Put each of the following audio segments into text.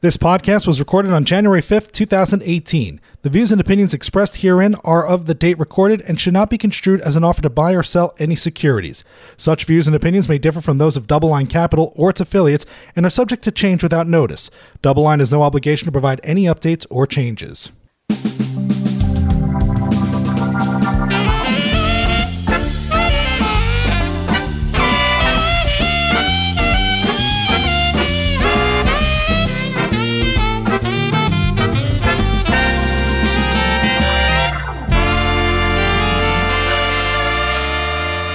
This podcast was recorded on January 5th, 2018. The views and opinions expressed herein are of the date recorded and should not be construed as an offer to buy or sell any securities. Such views and opinions may differ from those of DoubleLine Capital or its affiliates and are subject to change without notice. DoubleLine has no obligation to provide any updates or changes.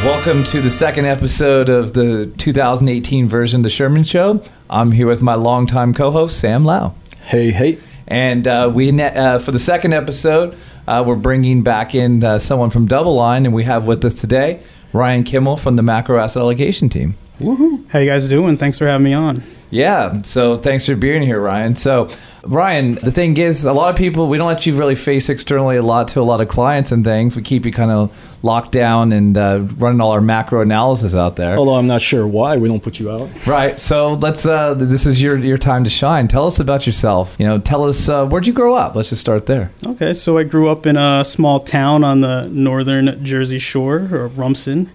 Welcome to the second episode of the 2018 version of the Sherman Show. I'm here with my longtime co-host Sam Lau, Hey, hey. and uh, we ne- uh, for the second episode uh, we're bringing back in uh, someone from DoubleLine, and we have with us today Ryan Kimmel from the Macro Asset Allocation Team. Woohoo. How you guys doing? Thanks for having me on. Yeah, so thanks for being here, Ryan. So, Ryan, the thing is, a lot of people we don't let you really face externally a lot to a lot of clients and things. We keep you kind of locked down and uh, running all our macro analysis out there. Although I'm not sure why we don't put you out. Right. So let's. Uh, this is your your time to shine. Tell us about yourself. You know, tell us uh, where'd you grow up. Let's just start there. Okay, so I grew up in a small town on the northern Jersey Shore, or Rumson,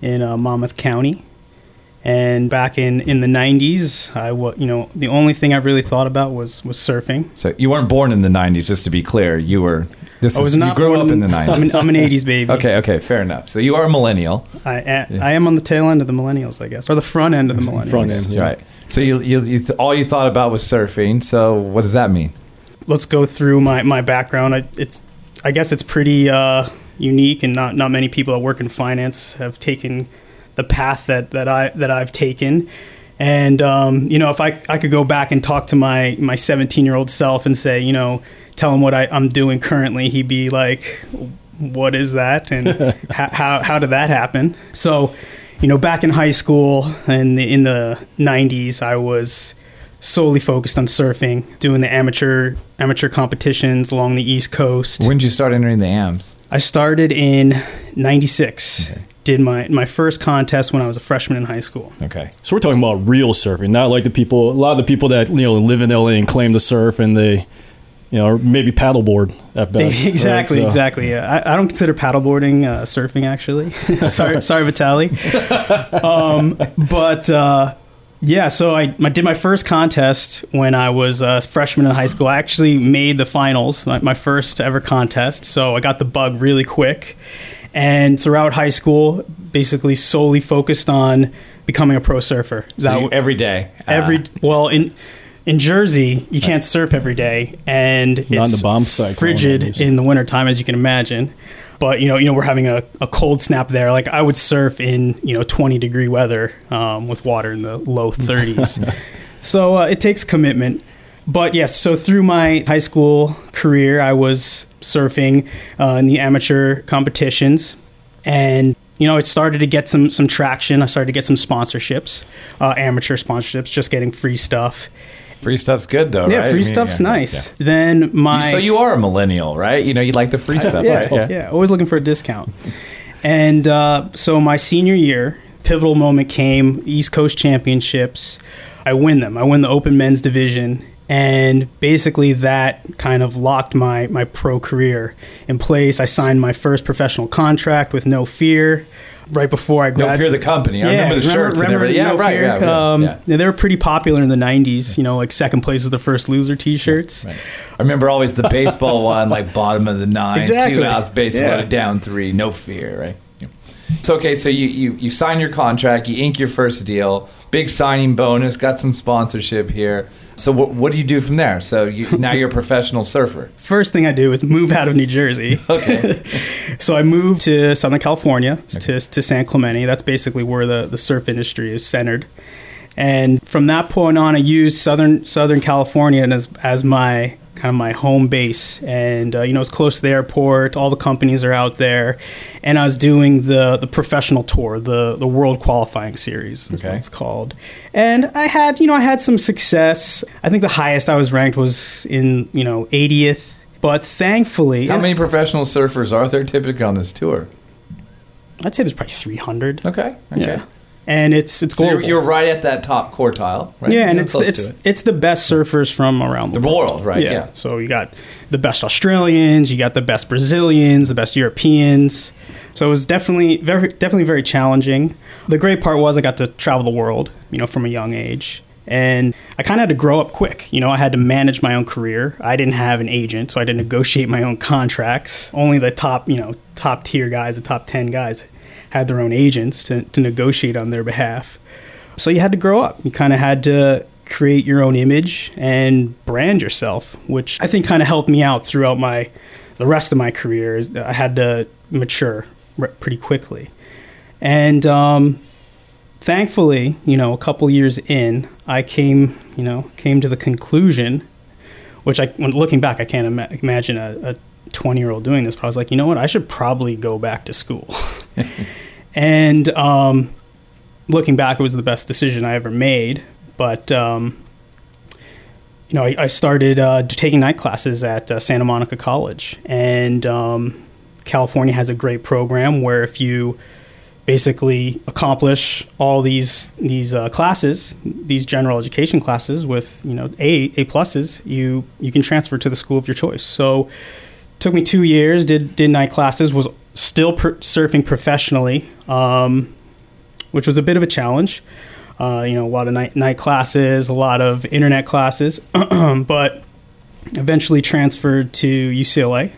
in uh, Monmouth County. And back in, in the '90s, I you know the only thing I really thought about was was surfing. So you weren't born in the '90s, just to be clear. You were. This I was is, not you grew born up in the I'm an, '90s. I'm an '80s baby. Okay. Okay. Fair enough. So you are a millennial. I, I, I am on the tail end of the millennials, I guess, or the front end of the millennials. Front end. Yeah. Right. So you, you, you th- all you thought about was surfing. So what does that mean? let's go through my, my background. I, it's I guess it's pretty uh, unique, and not not many people that work in finance have taken the path that, that I that I've taken. And um, you know, if I I could go back and talk to my my 17 year old self and say, you know, tell him what I, I'm doing currently, he'd be like, "What is that?" and how, how how did that happen? So, you know, back in high school and in, in the 90s, I was solely focused on surfing, doing the amateur amateur competitions along the East Coast. When did you start entering the AMs? I started in '96. Did my my first contest when I was a freshman in high school. Okay. So we're talking about real surfing, not like the people. A lot of the people that you know live in LA and claim to surf, and they, you know, or maybe paddleboard at best. right? exactly, So- exactly. Yeah, I, I don't consider paddleboarding uh, surfing. Actually, sorry, sorry, Vitali. Um, but uh, yeah, so I, I did my first contest when I was a freshman in high school. I actually made the finals, my, my first ever contest. So I got the bug really quick, and throughout high school, basically solely focused on becoming a pro surfer. So That you- w- every day. every Uh, well in in Jersey you can't surf every day and Not in it's the bomb cyclone, at frigid in the wintertime as you can imagine. But you know you know we're having a, a cold snap there. Like I would surf in you know 20 degree weather um, with water in the low 30s so uh, it takes commitment but yes so through my high school career I was surfing uh, in the amateur competitions and you know it started to get some some traction i started to get some sponsorships uh, amateur sponsorships just getting free stuff free stuff's good though, yeah right? I free mean, stuff's yeah, nice yeah. then my So you are a millennial, right? You know, you like the free stuff, yeah, right? yeah, always looking for a discount. And uh, so my senior year, pivotal moment came. East Coast Championships, I win them. I win the Open Men's Division, and basically that kind of locked my my pro career in place. I signed my first professional contract with No Fear. Right before I got. No fear the company. I remember the shirts and everything. Yeah, No right, Fear? yeah, yeah, um, yeah. yeah, They were pretty popular in the '90s. You know, like second place is the first loser T-shirts. Right. I remember always the baseball one, like bottom of the nine, Exactly. two outs, bases Yeah. loaded, down three, no fear, right? Yeah. So okay, so you, you you sign your contract, you ink your first deal, big signing bonus, got some sponsorship here. So what what do you do from there? So you now you're a professional surfer. First thing I do is move out of New Jersey. Okay. so I moved to Southern California, to, to San Clemente. That's basically where the, the surf industry is centered. And from that point on, I used Southern Southern California as, as my kind of my home base. And, uh, you know, it's close to the airport. All the companies are out there. And I was doing the, the professional tour, the, the World Qualifying Series is Okay. what it's called. And I had, you know, I had some success. I think the highest I was ranked was in, you know, 80th. But thankfully, How many professional surfers are there typically on this tour? I'd say there's probably 300. Okay. Okay. Yeah. And it's it's So global. you're, right at that top quartile, right? yeah, and You're it's it's it. it's the best surfers from around the, the world, right? yeah. Yeah. So you got the best Australians, you got the best Brazilians, the best Europeans. So it was definitely very definitely very challenging. The great part was I got to travel the world, you know, from a young age. And I kind of had to grow up quick. You know, I had to manage my own career. I didn't have an agent, so I had to negotiate my own contracts. Only the top, you know, top tier guys, the top 10 guys had their own agents to, to negotiate on their behalf. So you had to grow up. You kind of had to create your own image and brand yourself, which I think kind of helped me out throughout my the rest of my career. I had to mature pretty quickly, and um, thankfully, you know, a couple years in, I came, you know, came to the conclusion, which I, when looking back, I can't ima- imagine a, a 20 year old doing this, but I was like, you know what, I should probably go back to school. and um, looking back, it was the best decision I ever made. But um, you know, I, I started uh, taking night classes at uh, Santa Monica College, and um, California has a great program where if you basically accomplish all these these uh, classes, these general education classes with you know A A pluses, you you can transfer to the school of your choice. So took me two years. Did did night classes. Was still pr- surfing professionally, um, which was a bit of a challenge. Uh, you know, a lot of night night classes, a lot of internet classes, but eventually transferred to UCLA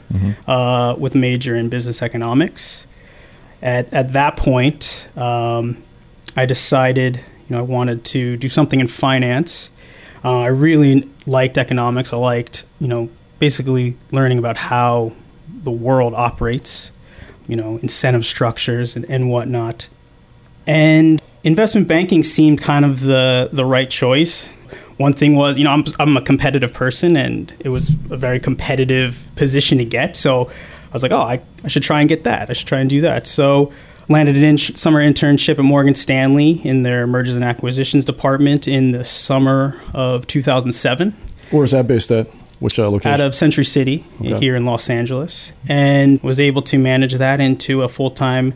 uh, with a major in business economics. At at that point, um, I decided you know I wanted to do something in finance. Uh, I really liked economics. I liked you know basically learning about how the world operates, you know, incentive structures and, and whatnot. And investment banking seemed kind of the the right choice. One thing was, you know, I'm I'm a competitive person, and it was a very competitive position to get. So I was like, oh, I, I should try and get that. I should try and do that. So landed an in- summer internship at Morgan Stanley in their mergers and acquisitions department in the summer of 2007 Where is that based at? Which uh, location? out of Century City Okay. here in Los Angeles, and was able to manage that into a full time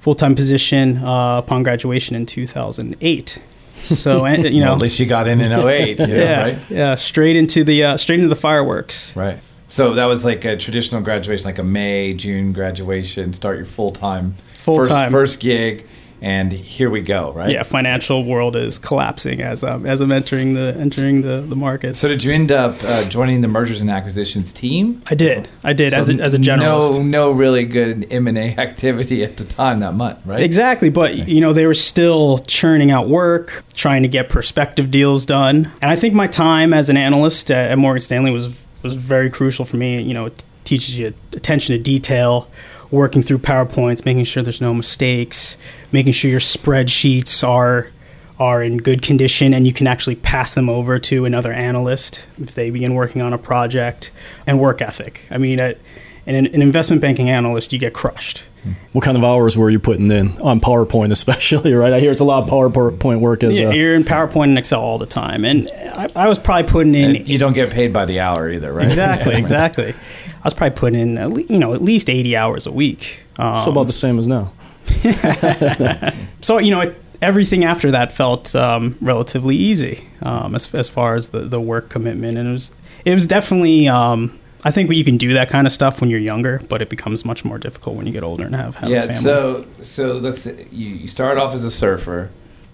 full time position uh, upon graduation in 2008. So and, you Well, know, at least you got in in 08, you know, yeah, right? yeah, straight into the uh, straight into the fireworks. Right. So that was like a traditional graduation, like a May, June graduation, start your full time, Full-time. first, first gig, and here we go, right? Yeah, financial world is collapsing as um, as I'm entering the entering the the market. So did you end up uh, joining the mergers and acquisitions team? I did, I did So as a, as a generalist. No, no really good M and A activity at the time that much, right? Exactly, but you know they were still churning out work, trying to get prospective deals done, and I think my time as an analyst at, at Morgan Stanley was was very crucial for me. You know, it teaches you attention to detail, working through powerpoints, making sure there's no mistakes, making sure your spreadsheets are are in good condition and you can actually pass them over to another analyst if they begin working on a project and work ethic. I mean, at, an, an investment banking analyst, you get crushed. what kind of hours were you putting in on PowerPoint, especially? Right, I hear it's a lot of PowerPoint work. As Yeah, uh, you're in PowerPoint and Excel all the time, and I, I was probably putting in And you don't get paid by the hour either, right? exactly, exactly. I was probably putting in at le- you know at least eighty hours a week. Um, so about the same as now. so you know it, everything after that felt um, relatively easy um, as as far as the, the work commitment, and it was it was definitely. Um, I think you can do that kind of stuff when you're younger, but it becomes much more difficult when you get older and have, have a yeah. family. So, so let's you, you start off as a surfer,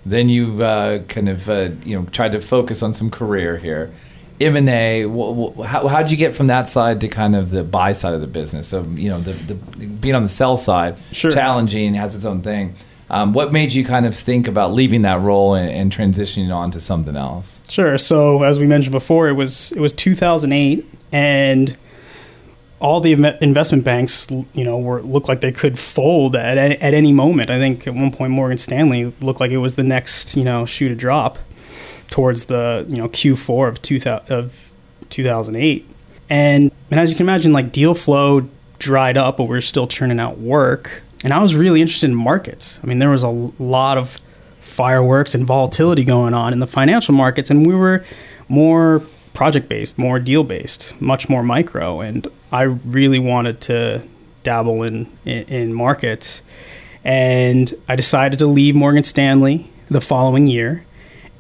then you uh, kind of uh, you know tried to focus on some career here. M and A. How how'd you get from that side to kind of the buy side of the business? So you know the, the being on the sell side, Sure. challenging has its own thing. Um, what made you kind of think about leaving that role and, and transitioning on to something else? Sure. So as we mentioned before, it was it was 2008, and all the investment banks, you know, were looked like they could fold at at any moment. I think at one point Morgan Stanley looked like it was the next, you know, shoe to drop towards the you know Q4 of 2000 of 2008, and and as you can imagine, like deal flow dried up, but we are still churning out work. And I was really interested in markets. I mean, there was a lot of fireworks and volatility going on in the financial markets, and we were more project based, more deal based, much more micro. And I really wanted to dabble in, in, in markets. And I decided to leave Morgan Stanley the following year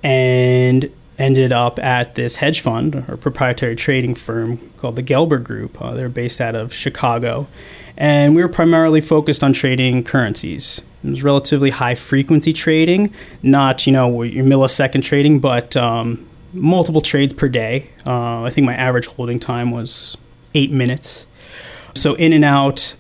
and ended up at this hedge fund or proprietary trading firm called the Gelber Group. Uh, they're based out of Chicago. And we were primarily focused on trading currencies. It was relatively high frequency trading, not, you know, your millisecond trading, but um, multiple trades per day. Uh, I think my average holding time was eight minutes. So in and out,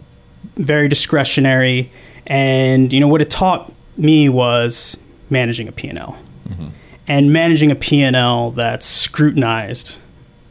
very discretionary. And, you know, what it taught me was managing a P&L. Mm-hmm. And managing a P&L that's scrutinized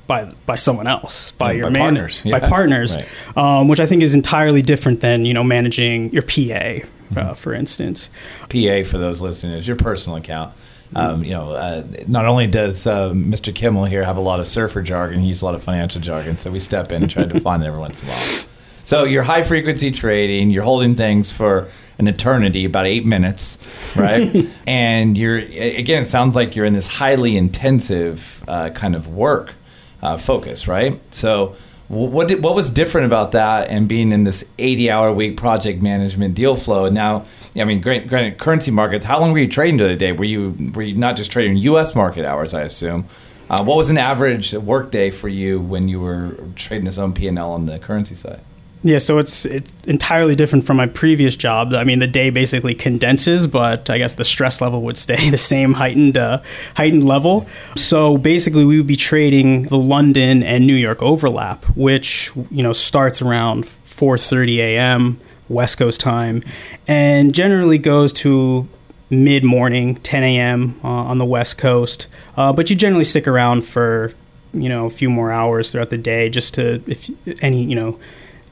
by by someone else, by yeah, your by man- partners, yeah. by partners, right. um, which I think is entirely different than you know managing your PA, mm-hmm. uh, for instance. PA for those listening is your personal account. Um, you know, uh, not only does uh, Mr. Kimmel here have a lot of surfer jargon, he uses a lot of financial jargon, so we step in and try to define it every once in a while. So you're high frequency trading, you're holding things for an eternity, about eight minutes, right? and you're again, it sounds like you're in this highly intensive uh, kind of work uh, focus, right? So what did, what was different about that and being in this 80 hour week project management deal flow and now I mean granted, granted currency markets how long were you trading to the day were you were you not just trading US market hours I assume uh, what was an average work day for you when you were trading this own P&L on the currency side yeah, so it's it's entirely different from my previous job. I mean, the day basically condenses, but I guess the stress level would stay the same heightened uh, heightened level. So basically, we would be trading the London and New York overlap, which you know starts around 4:30 a.m. West Coast time, and generally goes to mid morning, 10 a.m. Uh, on the West Coast. Uh, but you generally stick around for you know a few more hours throughout the day, just to if any you know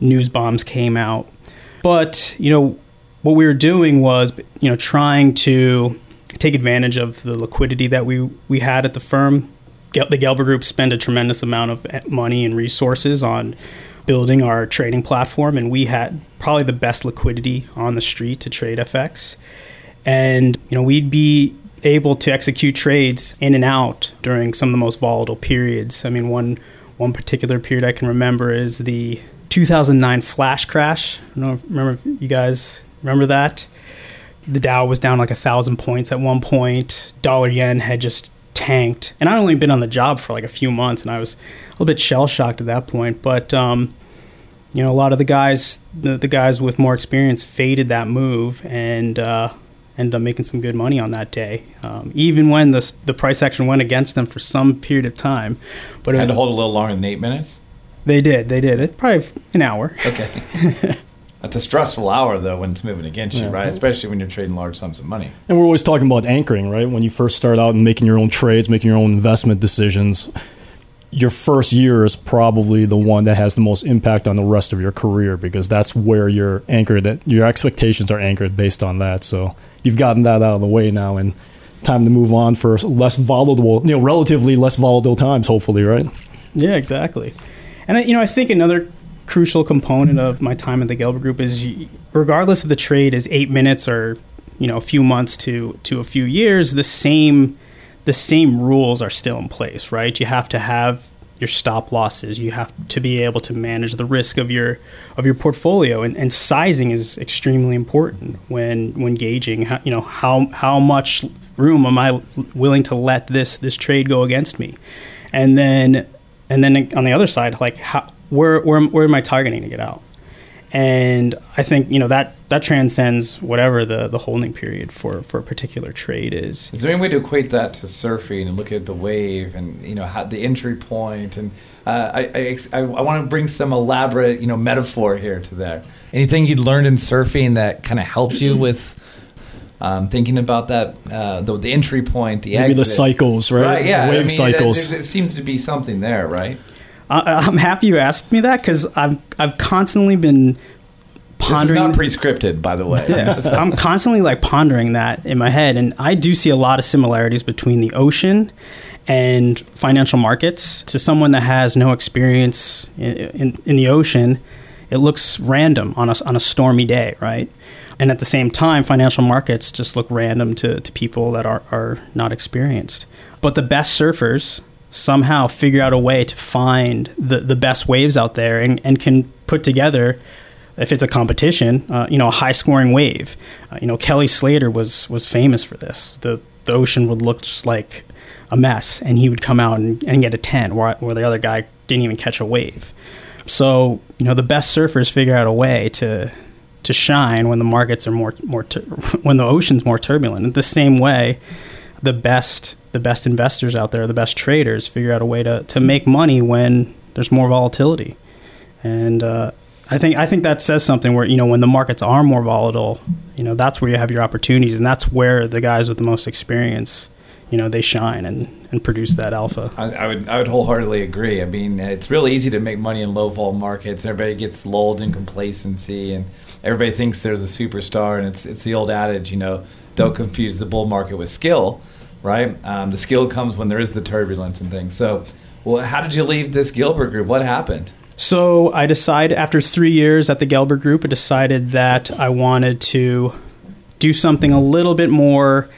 news bombs came out. But, you know, what we were doing was, you know, trying to take advantage of the liquidity that we, we had at the firm. The Gelber Group spent a tremendous amount of money and resources on building our trading platform, and we had probably the best liquidity on the street to trade FX. And, you know, we'd be able to execute trades in and out during some of the most volatile periods. I mean, one one particular period I can remember is the 2009 flash crash. I don't remember you guys remember that? The Dow was down like a thousand points at one point. Dollar yen had just tanked, and I'd only been on the job for like a few months, and I was a little bit shell shocked at that point. But um, you know, a lot of the guys, the, the, guys with more experience, faded that move and uh, ended up making some good money on that day, um, even when the the price action went against them for some period of time. But had it, to hold a little longer than eight minutes. They did. They did. It's probably an hour. Okay. That's a stressful hour, though, when it's moving against you, yeah. right? Especially when you're trading large sums of money. And we're always talking about anchoring, right? When you first start out and making your own trades, making your own investment decisions, your first year is probably the one that has the most impact on the rest of your career because that's where you're anchored. That your expectations are anchored based on that. So you've gotten that out of the way now, and time to move on for less volatile, you know, relatively less volatile times. Hopefully, right? Yeah, exactly. And you know, I think another crucial component of my time at the Gelber Group is, regardless of the trade is eight minutes or you know a few months to to a few years, the same the same rules are still in place, right? You have to have your stop losses. You have to be able to manage the risk of your of your portfolio, and, and sizing is extremely important when when gauging. How, you know how how much room am I willing to let this this trade go against me, and then and then on the other side, like how, where, where where am I targeting to get out? And I think you know that that transcends whatever the, the holding period for, for a particular trade is. Is there any way to equate that to surfing and look at the wave and you know how, the entry point and uh, I, I, I, I want to bring some elaborate you know metaphor here to that. Anything you'd learned in surfing that kind of helped you with um, thinking about that, uh, the, the, entry point, the maybe exit. the cycles, right? Right. Yeah. Wave I mean, cycles. It, seems to be something there, right? I, I'm happy you asked me that because I've I've constantly been pondering. This is not pre-scripted, by the way. yeah, I'm constantly like pondering that in my head, and I do see a lot of similarities between the ocean and financial markets. To someone that has no experience in, in, in the ocean, it looks random on a on a stormy day, right? And at the same time, financial markets just look random to, to people that are, are not experienced. But the best surfers somehow figure out a way to find the, the best waves out there and, and can put together if it's a competition, uh, you know, a high scoring wave. Uh, you know, Kelly Slater was was famous for this. The the ocean would look just like a mess, and he would come out and, and get a ten, where, where the other guy didn't even catch a wave. So you know, the best surfers figure out a way to to shine when the markets are more more when the ocean's more turbulent. In the same way, the best the best investors out there, the best traders, figure out a way to to make money when there's more volatility. And uh, I think I think that says something where you know when the markets are more volatile, you know that's where you have your opportunities, and that's where the guys with the most experience, you know, they shine and, and produce that alpha. I, I would I would wholeheartedly agree. I mean, it's really easy to make money in low vol markets. Everybody gets lulled in complacency, and everybody thinks they're the superstar. And it's it's the old adage, you know, don't confuse the bull market with skill, right? Um, the skill comes when there is the turbulence and things. So, well, how did you leave this Gelber group? What happened? So I decided after three years at the Gelber Group, I decided that I wanted to do something a little bit more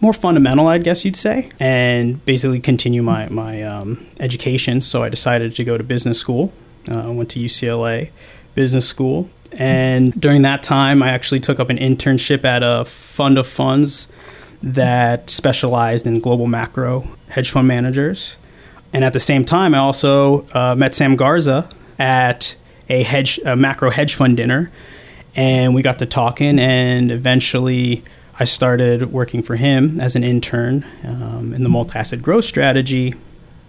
more fundamental, I guess you'd say, and basically continue my my um, education. So I decided to go to business school. Uh, I went to UCLA Business School, and during that time, I actually took up an internship at a fund of funds that specialized in global macro hedge fund managers. And at the same time, I also uh, met Sam Garza at a hedge, a macro hedge fund dinner, and we got to talking. And eventually, I started working for him as an intern um, in the multi-asset growth strategy.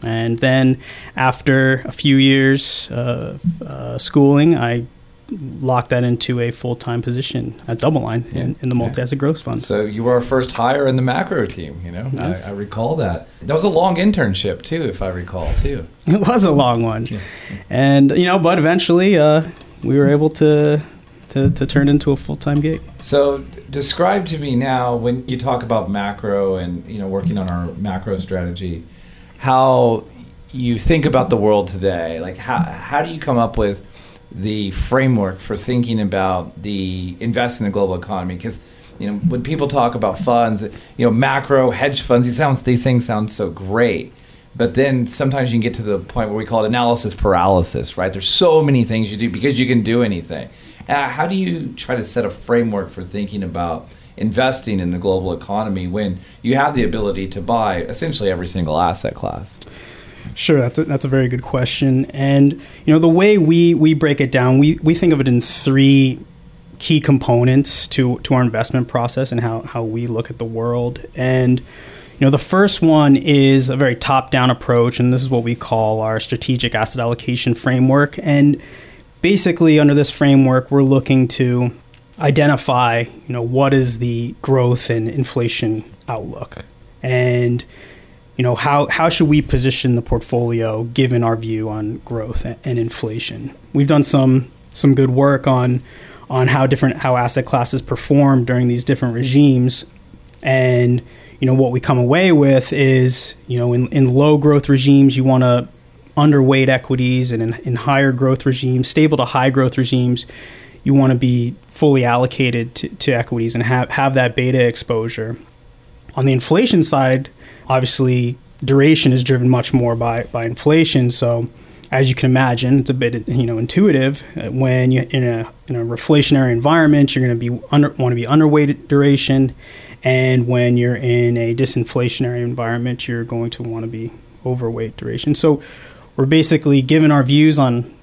And then, after a few years of uh, schooling, I locked that into a full-time position at DoubleLine Yeah. in, in the multi-asset growth fund. So you were our first hire in the macro team. You know, Nice. I, I recall that. That was a long internship too, if I recall too. It was a long one, and you know, but eventually uh, we were able to, to to turn into a full time gig. So describe to me now when you talk about macro and you know working on our macro strategy, how you think about the world today. Like how how do you come up with the framework for thinking about the invest in the global economy? Because you know when people talk about funds, you know macro hedge funds, these sounds these things sound so great. But then sometimes you can get to the point where we call it analysis paralysis, right? There's so many things you do because you can do anything. Uh, how do you try to set a framework for thinking about investing in the global economy when you have the ability to buy essentially every single asset class? Sure, that's a, that's a very good question. And you know, the way we we break it down, we we think of it in three key components to to our investment process and how how we look at the world. And you know, the first one is a very top down approach, and this is what we call our strategic asset allocation framework. And basically, under this framework, we're looking to identify, you know, what is the growth and inflation outlook, and you know how how should we position the portfolio given our view on growth and, inflation. We've done some some good work on on how different how asset classes perform during these different regimes, and you know what we come away with is you know in, in low growth regimes you want to underweight equities and in, in higher growth regimes stable to high growth regimes you want to be fully allocated to, to equities and have, have that beta exposure. On the inflation side obviously duration is driven much more by, by inflation. So as you can imagine it's a bit you know intuitive Uh, when you in a in a reflationary environment you're going to be under, want to be underweight duration. And when you're in a disinflationary environment you're going to want to be overweight duration. So we're basically given our views on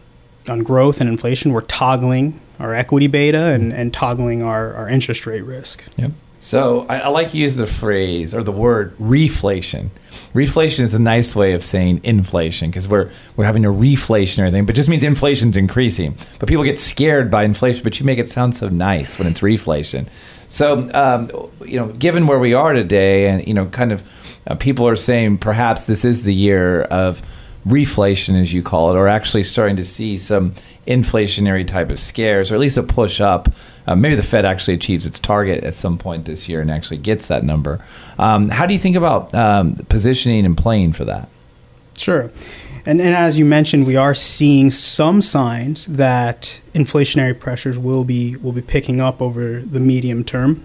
on growth and inflation we're toggling our equity beta and, and toggling our, our interest rate risk Yep. So I, I like to use the phrase or the word reflation. Reflation is a nice way of saying inflation because we're we're having a reflationary thing, but it just means inflation's increasing. But people get scared by inflation, but you make it sound so nice when it's reflation. So um, you know, given where we are today, and you know, kind of uh, people are saying perhaps this is the year of reflation, as you call it, or actually starting to see some inflationary type of scares, or at least a push up. Uh, maybe the Fed actually achieves its target at some point this year and actually gets that number. Um, how do you think about um, positioning and playing for that? Sure. And, and as you mentioned, we are seeing some signs that inflationary pressures will be will be picking up over the medium term.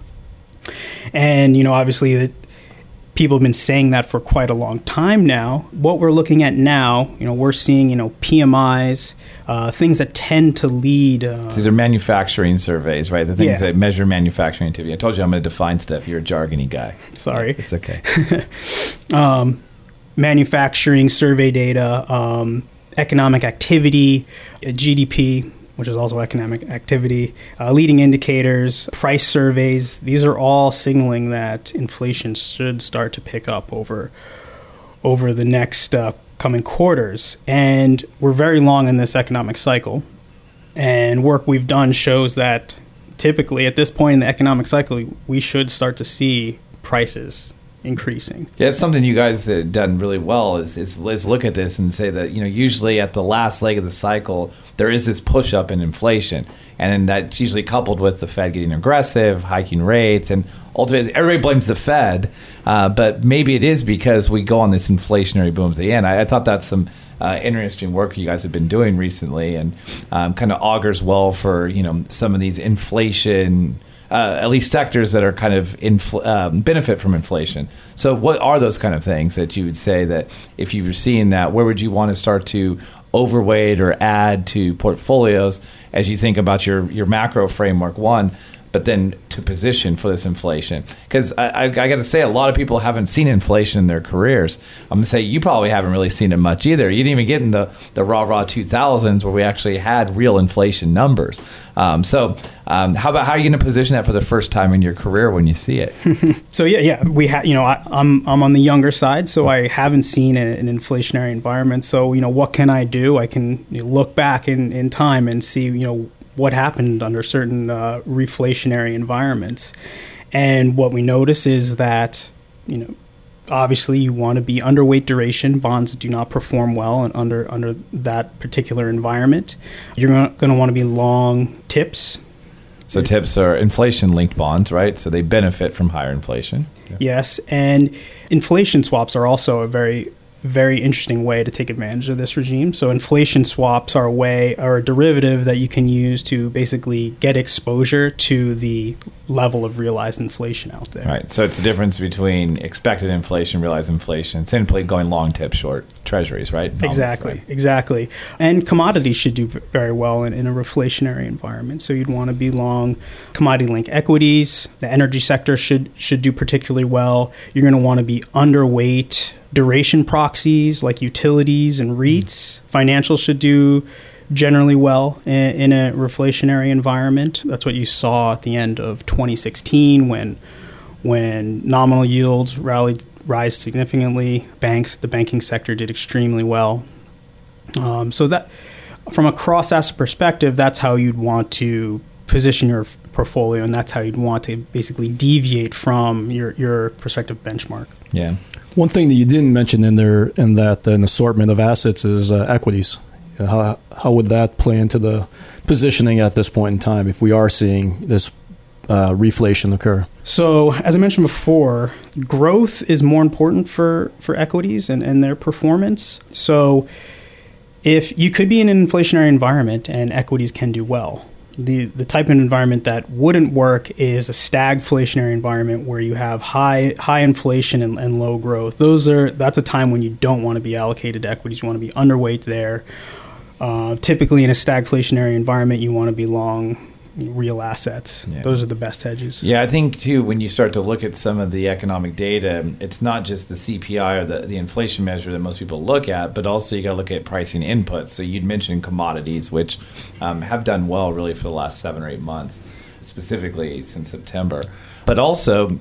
And you know, obviously, that people have been saying that for quite a long time now. What we're looking at now, you know, we're seeing, you know, PMIs, uh, things that tend to lead. Uh, These are manufacturing surveys, right? The things Yeah. that measure manufacturing activity. I told you I'm going to define stuff. You're a jargony guy. sorry. It's okay. um, manufacturing survey data, um, economic activity, uh, GDP, which is also economic activity, uh, leading indicators, price surveys. These are all signaling that inflation should start to pick up over over the next uh, coming quarters. And we're very long in this economic cycle. And work we've done shows that typically at this point in the economic cycle, we should start to see prices increasing. Yeah, it's something you guys have done really well. Is, is let's look at this and say that you know usually at the last leg of the cycle there is this push up in inflation, and that's usually coupled with the Fed getting aggressive, hiking rates, and ultimately everybody blames the Fed, uh, but maybe it is because we go on this inflationary boom at the end. I, I thought that's some. Uh, interesting work you guys have been doing recently, and um, kind of augurs well for you know some of these inflation uh, at least sectors that are kind of infl- um, benefit from inflation. So, what are those kind of things that you would say that if you were seeing that, where would you want to start to overweight or add to portfolios as you think about your your macro framework? One. But then to position for this inflation, because I, I, I got to say, a lot of people haven't seen inflation in their careers. I'm gonna say you probably haven't really seen it much either. You didn't even get in the the raw, rah 2000s where we actually had real inflation numbers. Um, so, um, how about how are you going to position that for the first time in your career when you see it? So yeah, yeah, we have. You know, I, I'm I'm on the younger side, so I haven't seen an inflationary environment. So you know, what can I do? I can you know, look back in, in time and see you know what happened under certain uh, reflationary environments. And what we notice is that you know obviously you want to be underweight duration bonds do not perform well and under under that particular environment you're going to want to be long TIPS So, TIPS are inflation linked bonds, right? So they benefit from higher inflation. Yes, and inflation swaps are also a very very interesting way to take advantage of this regime. So inflation swaps are a way or a derivative that you can use to basically get exposure to the level of realized inflation out there. Right. So it's the difference between expected inflation, realized inflation, simply going long, tip, short treasuries, right? Exactly, Right. exactly. And commodities should do very well in, in a reflationary environment. So you'd want to be long commodity link equities. The energy sector should should do particularly well. You're going to want to be underweight duration proxies like utilities and REITs. Financials should do generally well in, in a reflationary environment. That's what you saw at the end of 2016 when when nominal yields rallied rise significantly. Banks, the banking sector did extremely well. Um, so that, from a cross asset perspective, that's how you'd want to position your portfolio, and that's how you'd want to basically deviate from your your prospective benchmark. Yeah. One thing that you didn't mention in there in that an assortment of assets is uh, equities. Uh, How how would that play into the positioning at this point in time if we are seeing this uh, reflation occur? So, as I mentioned before, growth is more important for, for equities and, and their performance. So, if you could be in an inflationary environment and equities can do well, the, the type of environment that wouldn't work is a stagflationary environment where you have high high inflation and, and low growth. Those are that's a time when you don't want to be allocated to equities. You want to be underweight there. Uh, typically, in a stagflationary environment, you want to be long real assets. Yeah. Those are the best hedges. Yeah, I think too when you start to look at some of the economic data, it's not just the CPI or the, the inflation measure that most people look at, but also you got to look at pricing inputs. So you'd mentioned commodities, which um, have done well really for the last seven or eight months, specifically since September. But also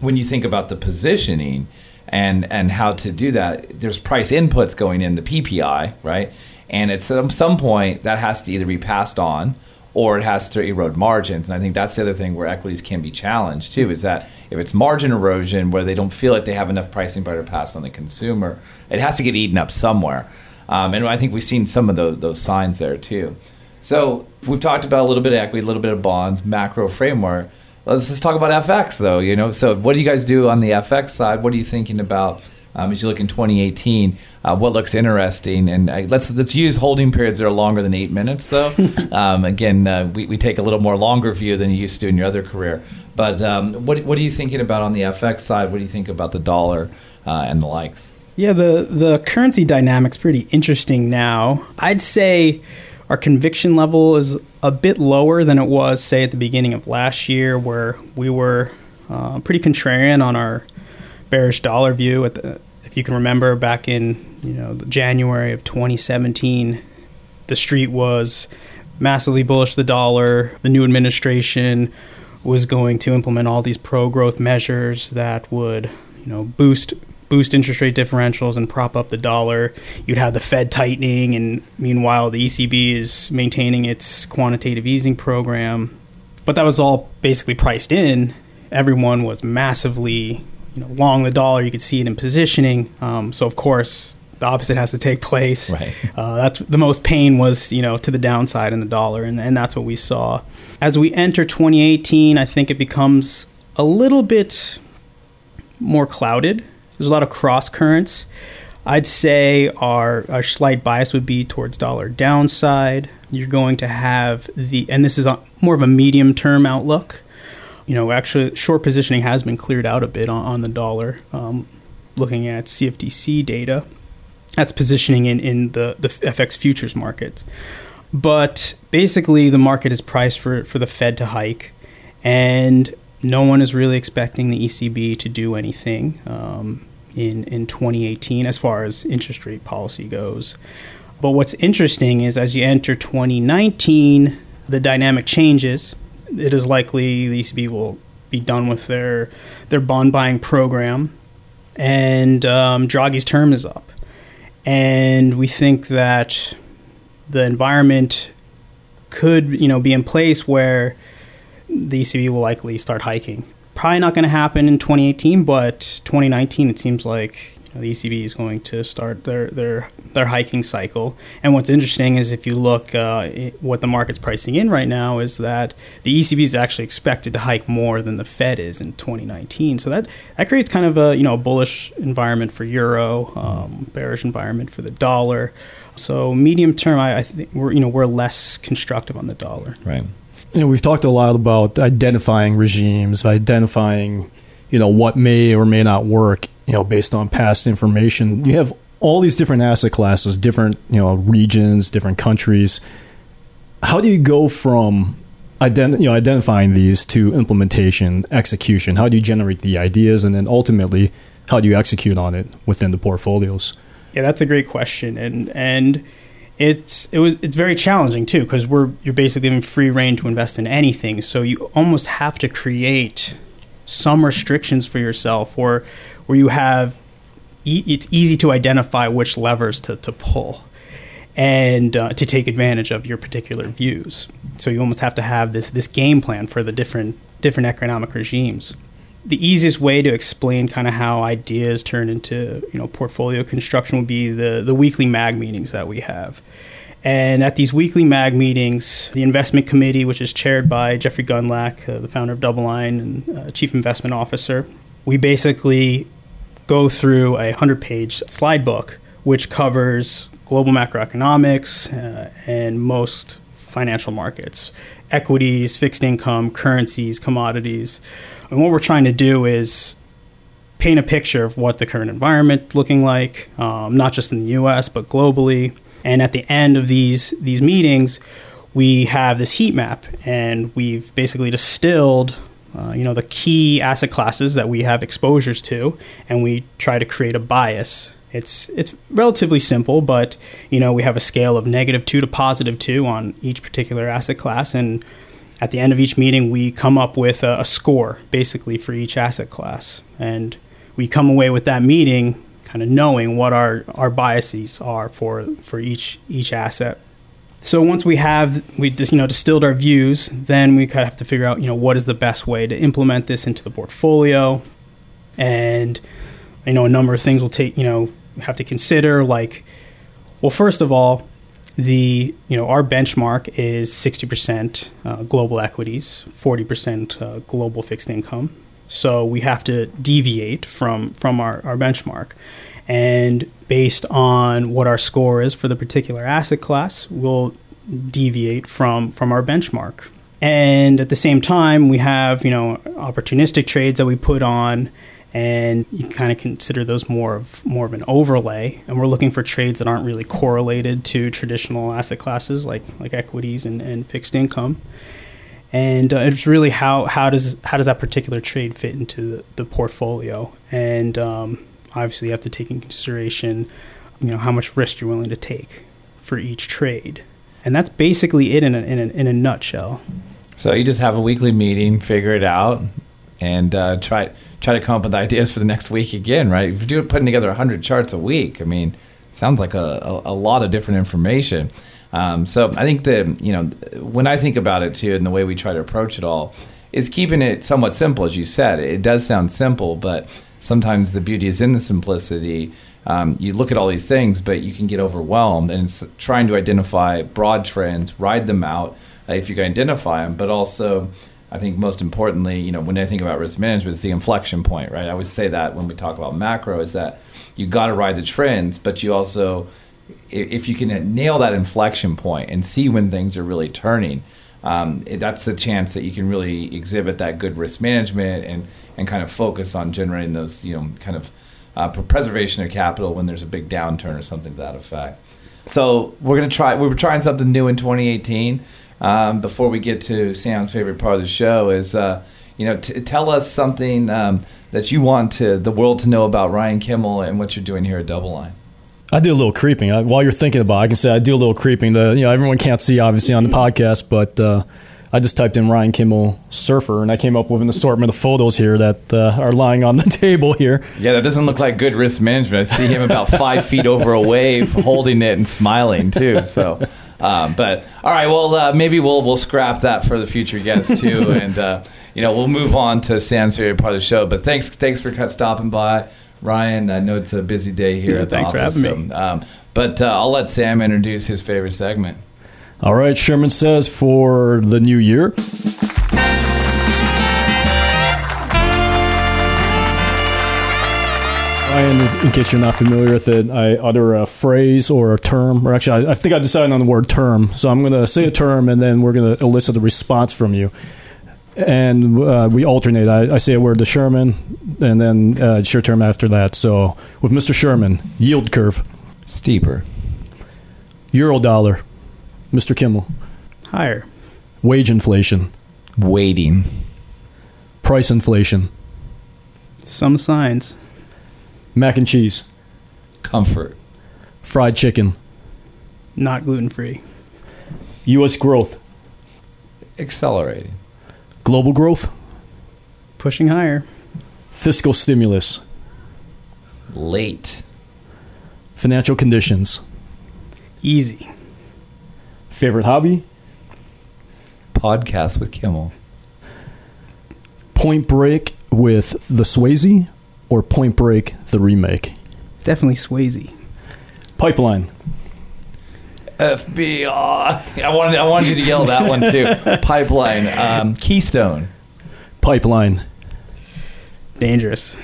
when you think about the positioning and and how to do that, there's price inputs going in the PPI, right? And at some some point that has to either be passed on or it has to erode margins. And I think that's the other thing where equities can be challenged too, is that if it's margin erosion where they don't feel like they have enough pricing power to pass on the consumer, it has to get eaten up somewhere. Um, and I think we've seen some of those, those signs there too. So we've talked about a little bit of equity, a little bit of bonds, macro framework. Let's just talk about FX though. You know, so what do you guys do on the FX side? What are you thinking about um, as you look in 2018? Uh, what looks interesting? And uh, let's let's use holding periods that are longer than eight minutes though. um, again, uh, we we take a little more longer view than you used to in your other career. But um, what what are you thinking about on the FX side? What do you think about the dollar uh, and the likes? Yeah, the the currency dynamic's pretty interesting now. I'd say our conviction level is a bit lower than it was, say, at the beginning of last year, where we were uh, pretty contrarian on our bearish dollar view. At the, if you can remember, back in you know January of 2017, the street was massively bullish the dollar. The new administration was going to implement all these pro-growth measures that would you know boost boost interest rate differentials and prop up the dollar. You'd have the Fed tightening, and meanwhile, the ECB is maintaining its quantitative easing program. But that was all basically priced in. Everyone was massively you know, long the dollar. You could see it in positioning. Um, so, of course, the opposite has to take place. Right. Uh, that's the most pain was you know to the downside in the dollar, and, and that's what we saw. As we enter 2018, I think it becomes a little bit more clouded there's a lot of cross currents. I'd say our, our slight bias would be towards dollar downside. You're going to have the, and this is a, more of a medium term outlook. You know, actually, short positioning has been cleared out a bit on, on the dollar. Um, looking at CFTC data, that's positioning in, in the, the FX futures markets. But basically, the market is priced for, for the Fed to hike, and no one is really expecting the ECB to do anything um, in in 2018 as far as interest rate policy goes. But what's interesting is as you enter 2019, the dynamic changes. It is likely the ECB will be done with their their bond buying program, and um, Draghi's term is up, and we think that the environment could you know be in place where the ECB will likely start hiking. Probably not going to happen in 2018, but 2019 it seems like the ECB is going to start their their their hiking cycle. And what's interesting is if you look uh, what the market's pricing in right now is that the ECB is actually expected to hike more than the Fed is in 2019. So that that creates kind of a you know a bullish environment for euro, um, bearish environment for the dollar. So medium term, I, I think we're you know we're less constructive on the dollar. Right you know, we've talked a lot about identifying regimes, identifying, you know, what may or may not work, you know, based on past information. You have all these different asset classes, different, you know, regions, different countries. How do you go from ident- you know, identifying these to implementation, execution? How do you generate the ideas and then ultimately how do you execute on it within the portfolios? Yeah, that's a great question. And and it's it was it's very challenging too because we're you're basically given free reign to invest in anything. So you almost have to create some restrictions for yourself, or where you have it's easy to identify which levers to, to pull and uh, to take advantage of your particular views. So you almost have to have this this game plan for the different different economic regimes. The easiest way to explain kind of how ideas turn into you know portfolio construction would be the the weekly mag meetings that we have. And at these weekly mag meetings, the investment committee, which is chaired by Jeffrey Gundlach, uh, the founder of DoubleLine and uh, chief investment officer, we basically go through a 100 page slide book which covers global macroeconomics uh, and most financial markets equities, fixed income, currencies, commodities. And what we're trying to do is paint a picture of what the current environment looking like, um, not just in the U.S. but globally. And at the end of these these meetings, we have this heat map, and we've basically distilled. Uh, you know the key asset classes that we have exposures to, and we try to create a bias it's it's relatively simple, but you know we have a scale of negative two to positive two on each particular asset class, and at the end of each meeting we come up with a, a score basically for each asset class, and we come away with that meeting kind of knowing what our, our biases are for for each each asset. So once we have we just you know distilled our views, then we kind of have to figure out you know what is the best way to implement this into the portfolio, and you know a number of things will take you know have to consider like well first of all the you know our benchmark is 60% uh, global equities 40% uh, global fixed income. So we have to deviate from from our, our benchmark and based on what our score is for the particular asset class we'll deviate from from our benchmark And at the same time, we have you know opportunistic trades that we put on, and you kind of consider those more of more of an overlay. And we're looking for trades that aren't really correlated to traditional asset classes like like equities and, and fixed income. And uh, it's really how how does how does that particular trade fit into the, the portfolio? And um, obviously, you have to take in consideration, you know, how much risk you're willing to take for each trade. And that's basically it in a, in a, in a nutshell. So you just have a weekly meeting, figure it out, and uh, try try to come up with ideas for the next week again, right? If you're putting together 100 charts a week, I mean, sounds like a, a, a lot of different information. Um, so I think that you know when I think about it too, and the way we try to approach it all is keeping it somewhat simple, as you said. It does sound simple, but sometimes the beauty is in the simplicity. Um, you look at all these things, but you can get overwhelmed, and it's trying to identify broad trends, ride them out uh, if you can identify them, but also. I think most importantly, you know, when I think about risk management, it's the inflection point, right? I always say that when we talk about macro, is that you got to ride the trends, but you also if you can nail that inflection point and see when things are really turning, um, that's the chance that you can really exhibit that good risk management and, and kind of focus on generating those, you know, kind of uh, preservation of capital when there's a big downturn or something to that effect. So we're gonna try. We were trying something new in 2018. Um, before we get to Sam's favorite part of the show, is uh, you know, t- tell us something um, that you want to the world to know about Ryan Kimmel and what you're doing here at DoubleLine. I do a little creeping. I, while you're thinking about it, I can say I do a little creeping. The, you know, everyone can't see obviously on the podcast, but uh, I just typed in Ryan Kimmel surfer, and I came up with an assortment of photos here that uh, are lying on the table here. Yeah, that doesn't look like good risk management. I see him about five feet over a wave, holding it and smiling too. So, um, but all right, well, uh, maybe we'll we'll scrap that for the future guests too, and uh, you know we'll move on to Sam's favorite part of the show. But thanks thanks for stopping by. Ryan, I know it's a busy day here Yeah, at the thanks for office. having me. so, um, but uh, I'll let Sam introduce his favorite segment. All right, Sherman says for the new year. Ryan, in case you're not familiar with it, I utter a phrase or a term, or actually, I, I think I decided on the word term. So I'm going to say a term, and then we're going to elicit a response from you. And uh, we alternate. I, I say a word to Sherman, and then uh, it's your term after that. So with Mr. Sherman, yield curve, Steeper. euro dollar, Mr. Kimmel, Higher. wage inflation, Waiting. price inflation, Some signs. mac and cheese, Comfort. fried chicken, Not gluten free. U.S. growth, Accelerating. Global growth, Pushing higher. fiscal stimulus, Late. financial conditions, Easy. favorite hobby, Podcast with Kimmel. Point Break with the Swayze, or Point Break the remake. Definitely Swayze. Pipeline, FBI. I wanted I wanted you to yell that one too. Pipeline. Um, Keystone. pipeline. Dangerous.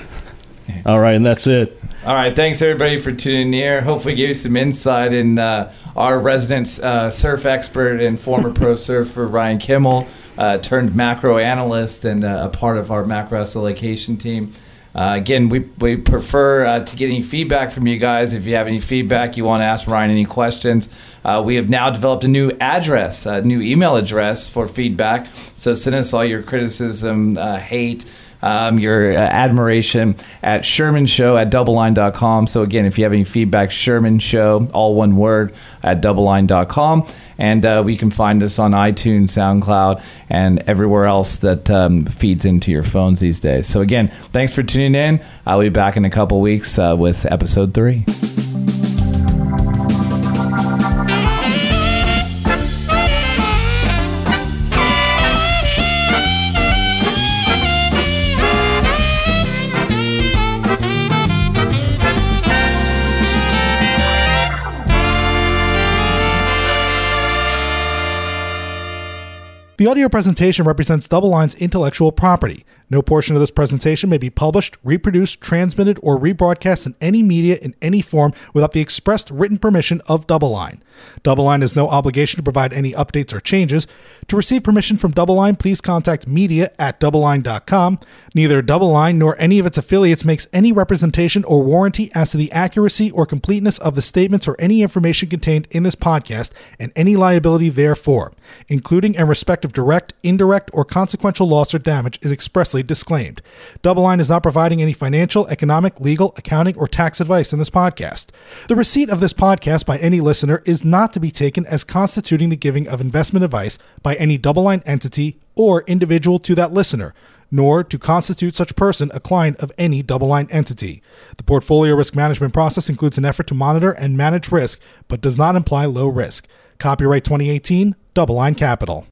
All right, and that's it. All right, thanks everybody for tuning in here. Hopefully, gave you some insight in uh, our resident uh, surf expert and former pro surfer Ryan Kimmel, uh, turned macro analyst and uh, a part of our macro asset allocation team. Uh, again, we, we prefer uh, to get any feedback from you guys. If you have any feedback, you want to ask Ryan any questions, uh, we have now developed a new address, a new email address for feedback. So send us all your criticism, uh, hate, um, your uh, admiration at Sherman Show at doubleline.com. So, again, if you have any feedback, Sherman Show, all one word, at doubleline.com. And uh, we can find us on iTunes, SoundCloud, and everywhere else that um, feeds into your phones these days. So, again, thanks for tuning in. I'll be back in a couple weeks uh, with episode three. The audio presentation represents DoubleLine's intellectual property. No portion of this presentation may be published, reproduced, transmitted, or rebroadcast in any media in any form without the expressed written permission of DoubleLine. Double Line has no obligation to provide any updates or changes. To receive permission from DoubleLine, please contact media at doubleline.com. Neither DoubleLine nor any of its affiliates makes any representation or warranty as to the accuracy or completeness of the statements or any information contained in this podcast and any liability therefore, including and respect of direct, indirect, or consequential loss or damage, is expressly disclaimed. DoubleLine is not providing any financial, economic, legal, accounting, or tax advice in this podcast. The receipt of this podcast by any listener is not to be taken as constituting the giving of investment advice by any DoubleLine entity or individual to that listener nor to constitute such person a client of any DoubleLine entity. The portfolio risk management process includes an effort to monitor and manage risk, but does not imply low risk. Copyright 2018, DoubleLine Capital.